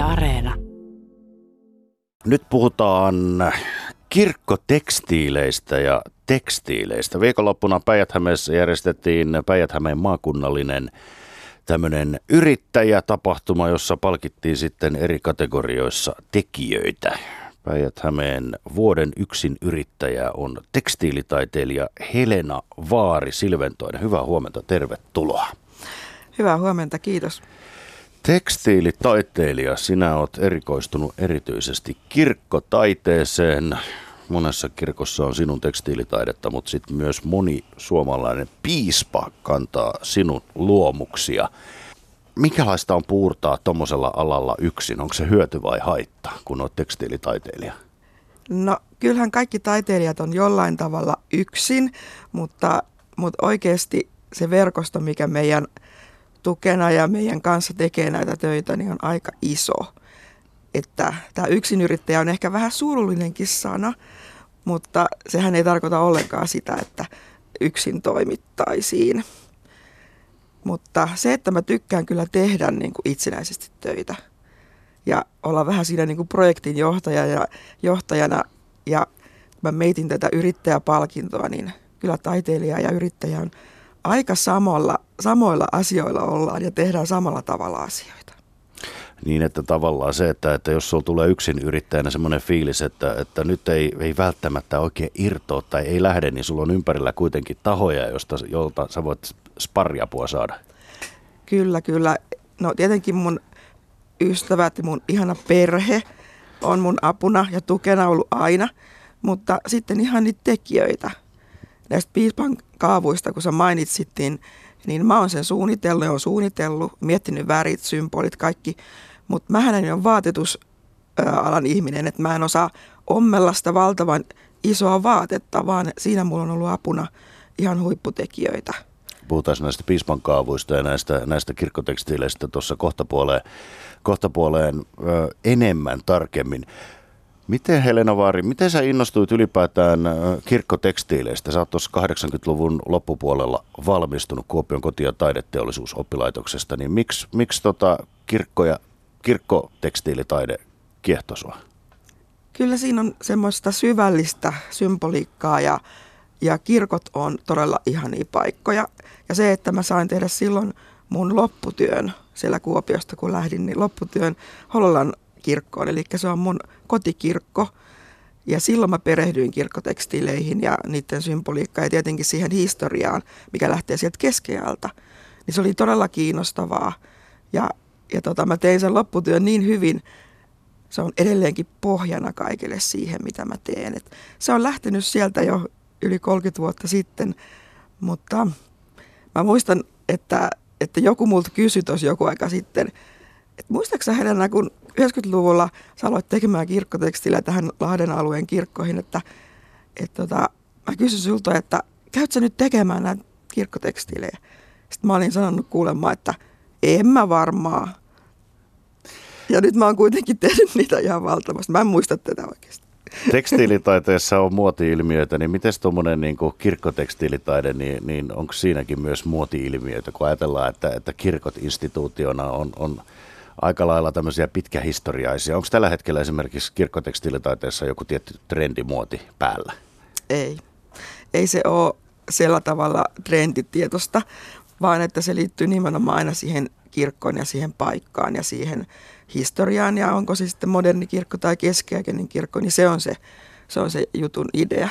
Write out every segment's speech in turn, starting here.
Yle Areena. Nyt puhutaan kirkkotekstiileistä ja tekstiileistä. Viikonloppuna päijät järjestettiin päijät maakunnallinen tämmöinen yrittäjätapahtuma, jossa palkittiin sitten eri kategorioissa tekijöitä. päijät vuoden yksin yrittäjä on tekstiilitaiteilija Helena Vaari Silventoinen. Hyvää huomenta, tervetuloa. Hyvää huomenta, kiitos. Tekstiilitaiteilija, sinä olet erikoistunut erityisesti kirkkotaiteeseen. Monessa kirkossa on sinun tekstiilitaidetta, mutta sitten myös moni suomalainen piispa kantaa sinun luomuksia. Mikälaista on puurtaa tuommoisella alalla yksin? Onko se hyöty vai haitta, kun olet tekstiilitaiteilija? No kyllähän kaikki taiteilijat on jollain tavalla yksin, mutta, mutta oikeasti se verkosto, mikä meidän tukena ja meidän kanssa tekee näitä töitä, niin on aika iso. Että tämä yksinyrittäjä on ehkä vähän surullinenkin sana, mutta sehän ei tarkoita ollenkaan sitä, että yksin toimittaisiin. Mutta se, että mä tykkään kyllä tehdä niin kuin itsenäisesti töitä ja olla vähän siinä niin kuin projektin johtaja ja johtajana ja mä meitin tätä yrittäjäpalkintoa, niin kyllä taiteilija ja yrittäjä on aika samalla, samoilla asioilla ollaan ja tehdään samalla tavalla asioita. Niin, että tavallaan se, että, että jos sulla tulee yksin yrittäjänä semmoinen fiilis, että, että nyt ei, ei välttämättä oikein irtoa tai ei lähde, niin sulla on ympärillä kuitenkin tahoja, josta, jolta sä voit sparriapua saada. Kyllä, kyllä. No tietenkin mun ystävät ja mun ihana perhe on mun apuna ja tukena ollut aina, mutta sitten ihan niitä tekijöitä. Näistä piispan kaavuista, kun sä mainitsit, niin, mä oon sen suunnitellut ja on suunnitellut, miettinyt värit, symbolit, kaikki. Mutta mä en ole vaatetusalan ihminen, että mä en osaa ommella sitä valtavan isoa vaatetta, vaan siinä mulla on ollut apuna ihan huipputekijöitä. Puhutaan näistä piispan kaavuista ja näistä, näistä kirkkotekstiileistä tuossa kohtapuoleen, kohtapuoleen ö, enemmän tarkemmin. Miten Helena Vaari, miten sä innostuit ylipäätään kirkkotekstiileistä? Sä oot tuossa 80-luvun loppupuolella valmistunut Kuopion koti- ja taideteollisuusoppilaitoksesta, niin miksi, miksi tota kirkko- ja kirkkotekstiilitaide kiehtoi sua? Kyllä siinä on semmoista syvällistä symboliikkaa ja, ja kirkot on todella ihania paikkoja. Ja se, että mä sain tehdä silloin mun lopputyön siellä Kuopiosta, kun lähdin, niin lopputyön Hollolan kirkkoon. Eli se on mun kotikirkko. Ja silloin mä perehdyin kirkkotekstiileihin ja niiden symboliikkaan ja tietenkin siihen historiaan, mikä lähtee sieltä keskeältä. Niin se oli todella kiinnostavaa. Ja, ja tota, mä tein sen lopputyön niin hyvin, se on edelleenkin pohjana kaikille siihen, mitä mä teen. Et se on lähtenyt sieltä jo yli 30 vuotta sitten, mutta mä muistan, että, että joku multa kysyi tuossa joku aika sitten, että muistaaksä Helena, kun 90-luvulla sä aloit tekemään kirkkotekstiä tähän Lahden alueen kirkkoihin, että, että tota, mä kysyin sulta, että käyt sä nyt tekemään näitä kirkkotekstiilejä? Sitten mä olin sanonut kuulemma, että en mä varmaan. Ja nyt mä oon kuitenkin tehnyt niitä ihan valtavasti. Mä en muista tätä oikeasti. Tekstiilitaiteessa on muoti-ilmiöitä, niin miten tuommoinen niin kirkkotekstiilitaide, niin, niin onko siinäkin myös muoti-ilmiöitä, kun ajatellaan, että, että kirkot instituutiona on, on aika lailla tämmöisiä pitkähistoriaisia. Onko tällä hetkellä esimerkiksi kirkkotekstiilitaiteessa joku tietty trendimuoti päällä? Ei. Ei se ole sillä tavalla trenditietosta, vaan että se liittyy nimenomaan aina siihen kirkkoon ja siihen paikkaan ja siihen historiaan. Ja onko se sitten moderni kirkko tai keskiaikainen kirkko, niin se on se, se, on se jutun idea.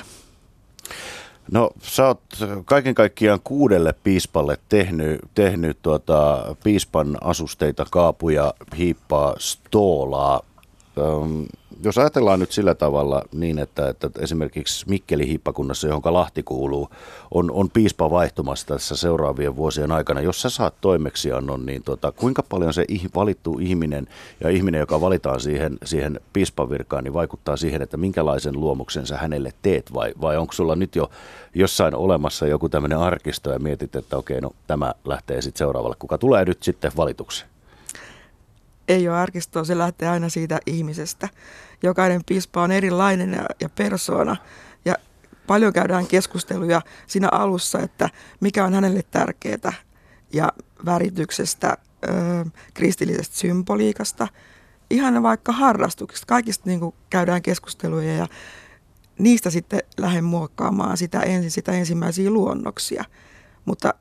No sä oot kaiken kaikkiaan kuudelle piispalle tehnyt, tehnyt tuota, piispan asusteita, kaapuja, hiippaa, stoolaa. Öm, jos ajatellaan nyt sillä tavalla niin, että, että esimerkiksi Mikkeli hiippakunnassa, johon Lahti kuuluu, on, on piispa vaihtumassa tässä seuraavien vuosien aikana. Jos sä saat toimeksiannon, niin tota, kuinka paljon se valittu ihminen ja ihminen, joka valitaan siihen, siihen piispavirkaan, niin vaikuttaa siihen, että minkälaisen luomuksen sä hänelle teet vai, vai onko sulla nyt jo jossain olemassa joku tämmöinen arkisto ja mietit, että okei, no tämä lähtee sitten seuraavalle, kuka tulee nyt sitten valituksi? Ei ole arkistoa, se lähtee aina siitä ihmisestä jokainen piispa on erilainen ja, ja persoona. Ja paljon käydään keskusteluja siinä alussa, että mikä on hänelle tärkeää ja värityksestä, ö, kristillisestä symboliikasta ihan vaikka harrastuksista. Kaikista niin kuin käydään keskusteluja ja niistä sitten lähden muokkaamaan sitä, ensin, sitä ensimmäisiä luonnoksia. Mutta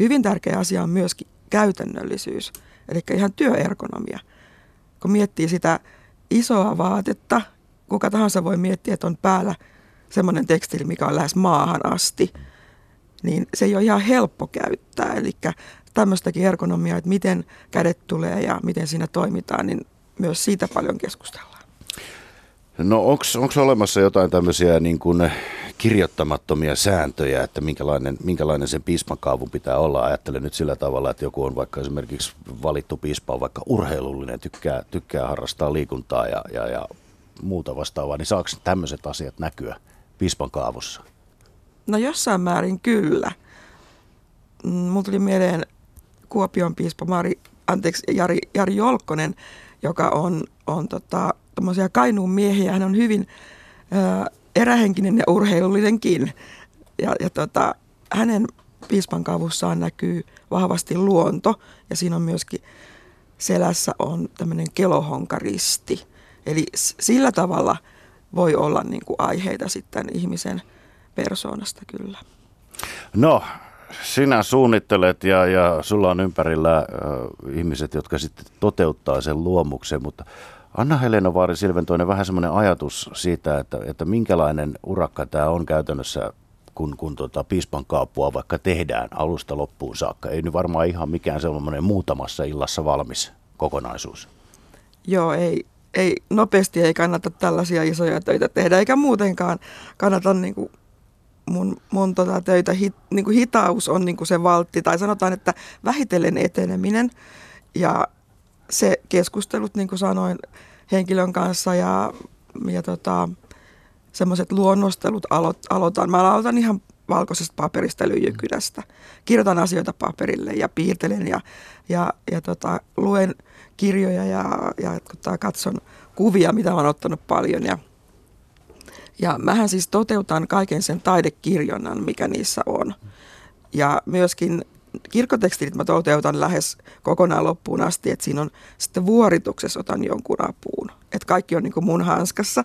hyvin tärkeä asia on myöskin käytännöllisyys, eli ihan työergonomia. Kun miettii sitä isoa vaatetta, kuka tahansa voi miettiä, että on päällä semmoinen tekstiili, mikä on lähes maahan asti, niin se ei ole ihan helppo käyttää. Eli tämmöistäkin ergonomiaa, että miten kädet tulee ja miten siinä toimitaan, niin myös siitä paljon keskustellaan. No onko olemassa jotain tämmöisiä niin kuin kirjoittamattomia sääntöjä, että minkälainen, minkälainen sen piispankaavun pitää olla? Ajattelen nyt sillä tavalla, että joku on vaikka esimerkiksi valittu piispa on vaikka urheilullinen, tykkää, tykkää harrastaa liikuntaa ja, ja, ja muuta vastaavaa, niin saako tämmöiset asiat näkyä piispan kaavussa? No jossain määrin kyllä. Mm, mulla tuli mieleen Kuopion piispa Mari, anteeksi, Jari, Jari Jolkkonen, joka on, on tota, Kainuun miehiä. Hän on hyvin ää, erähenkinen ja urheilullinenkin. Ja, ja tota, hänen piispan kaavussaan näkyy vahvasti luonto ja siinä on myöskin selässä on tämmöinen kelohonkaristi. Eli sillä tavalla voi olla niin kuin aiheita sitten ihmisen persoonasta kyllä. No, sinä suunnittelet ja, ja sulla on ympärillä äh, ihmiset, jotka sitten toteuttaa sen luomuksen, mutta Anna-Helena Vaari-Silventoinen vähän semmoinen ajatus siitä, että, että minkälainen urakka tämä on käytännössä, kun, kun tota piispan kaapua vaikka tehdään alusta loppuun saakka. Ei nyt varmaan ihan mikään semmoinen muutamassa illassa valmis kokonaisuus. Joo, ei, ei nopeasti ei kannata tällaisia isoja töitä tehdä, eikä muutenkaan kannata niin kuin mun, mun tota töitä, hit, niin kuin hitaus on niin kuin se valtti, tai sanotaan, että vähitellen eteneminen ja se keskustelut, niin kuin sanoin, henkilön kanssa ja, ja tota, semmoiset luonnostelut alo, aloitan. Mä aloitan ihan valkoisesta paperista lyijykynästä. Kirjoitan asioita paperille ja piirtelen ja, ja, ja tota, luen kirjoja ja, ja tota, katson kuvia, mitä mä oon ottanut paljon. Ja, ja mähän siis toteutan kaiken sen taidekirjonnan, mikä niissä on. Ja myöskin kirkkotekstilit mä toteutan lähes kokonaan loppuun asti, että siinä on sitten vuorituksessa otan jonkun apuun. Että kaikki on niin kuin mun hanskassa,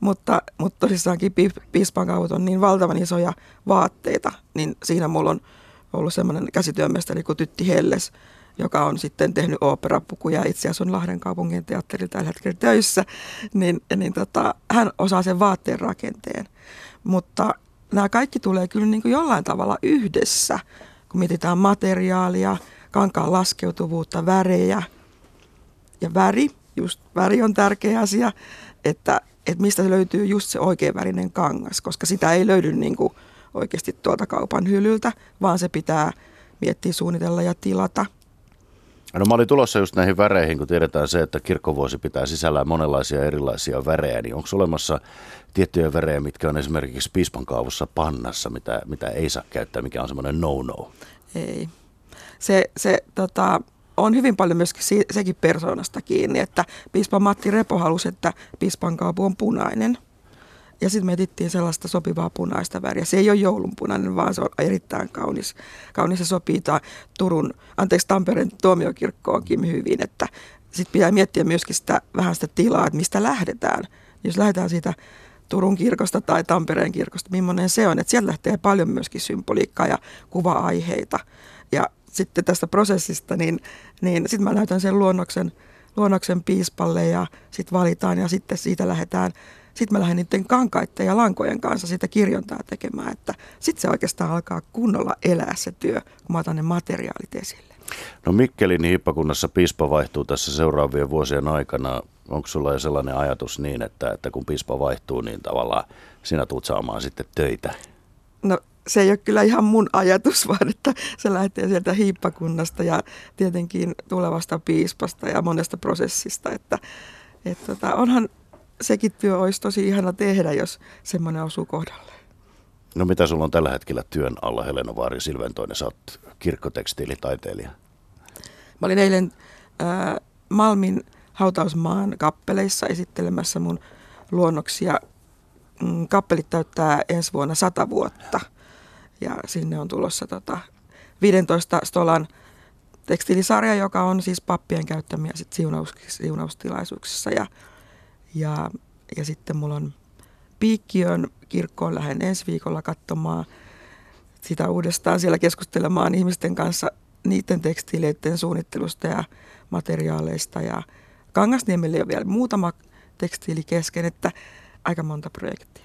mutta, mutta tosissaankin piispan kautta on niin valtavan isoja vaatteita, niin siinä mulla on ollut semmoinen käsityömestari kuin Tytti Helles, joka on sitten tehnyt oopperapukuja, itse asiassa on Lahden kaupungin teatteri tällä hetkellä töissä, niin, niin tota, hän osaa sen vaatteen rakenteen. Mutta nämä kaikki tulee kyllä niin kuin jollain tavalla yhdessä kun mietitään materiaalia, kankaan laskeutuvuutta, värejä. Ja väri, just väri on tärkeä asia, että, että mistä löytyy just se oikein värinen kangas, koska sitä ei löydy niin kuin oikeasti tuolta kaupan hyllyltä, vaan se pitää miettiä, suunnitella ja tilata. No mä olin tulossa just näihin väreihin, kun tiedetään se, että kirkkovuosi pitää sisällään monenlaisia erilaisia värejä, niin onko olemassa tiettyjä värejä, mitkä on esimerkiksi piispan kaavussa pannassa, mitä, mitä ei saa käyttää, mikä on semmoinen no-no? Ei. Se, se tota, on hyvin paljon myöskin sekin persoonasta kiinni, että piispa Matti Repo halusi, että piispan kaapu on punainen. Ja sitten me etittiin sellaista sopivaa punaista väriä. Se ei ole joulunpunainen, vaan se on erittäin kaunis. Kaunis se sopii ta, Turun, anteeksi Tampereen tuomiokirkkoonkin hyvin, että sitten pitää miettiä myöskin sitä, vähän sitä tilaa, että mistä lähdetään. Jos lähdetään siitä Turun kirkosta tai Tampereen kirkosta, millainen se on. Että sieltä lähtee paljon myöskin symboliikkaa ja kuva-aiheita. Ja sitten tästä prosessista, niin, niin sitten mä näytän sen luonnoksen, luonnoksen piispalle ja sitten valitaan ja sitten siitä lähdetään sitten mä lähden niiden kankaiden ja lankojen kanssa sitä kirjontaa tekemään, että sitten se oikeastaan alkaa kunnolla elää se työ, kun mä otan ne materiaalit esille. No Mikkelin hiippakunnassa piispa vaihtuu tässä seuraavien vuosien aikana. Onko sulla jo sellainen ajatus niin, että, että kun piispa vaihtuu, niin tavallaan sinä tulet saamaan sitten töitä? No se ei ole kyllä ihan mun ajatus, vaan että se lähtee sieltä hiippakunnasta ja tietenkin tulevasta piispasta ja monesta prosessista. Että, että tota, onhan sekin työ olisi tosi ihana tehdä, jos semmoinen osuu kohdalle. No mitä sulla on tällä hetkellä työn alla, Helena Vaari Silventoinen? Sä oot kirkkotekstiilitaiteilija. Mä olin eilen äh, Malmin hautausmaan kappeleissa esittelemässä mun luonnoksia. Mm, kappelit täyttää ensi vuonna sata vuotta ja sinne on tulossa tota 15 stolan tekstiilisarja, joka on siis pappien käyttämiä sit siunaus, siunaustilaisuuksissa. Ja, ja, ja sitten mulla on Piikkiön kirkkoon lähden ensi viikolla katsomaan sitä uudestaan siellä keskustelemaan ihmisten kanssa niiden tekstiileiden suunnittelusta ja materiaaleista. Ja Kangasniemelle on vielä muutama tekstiili kesken, että aika monta projektia.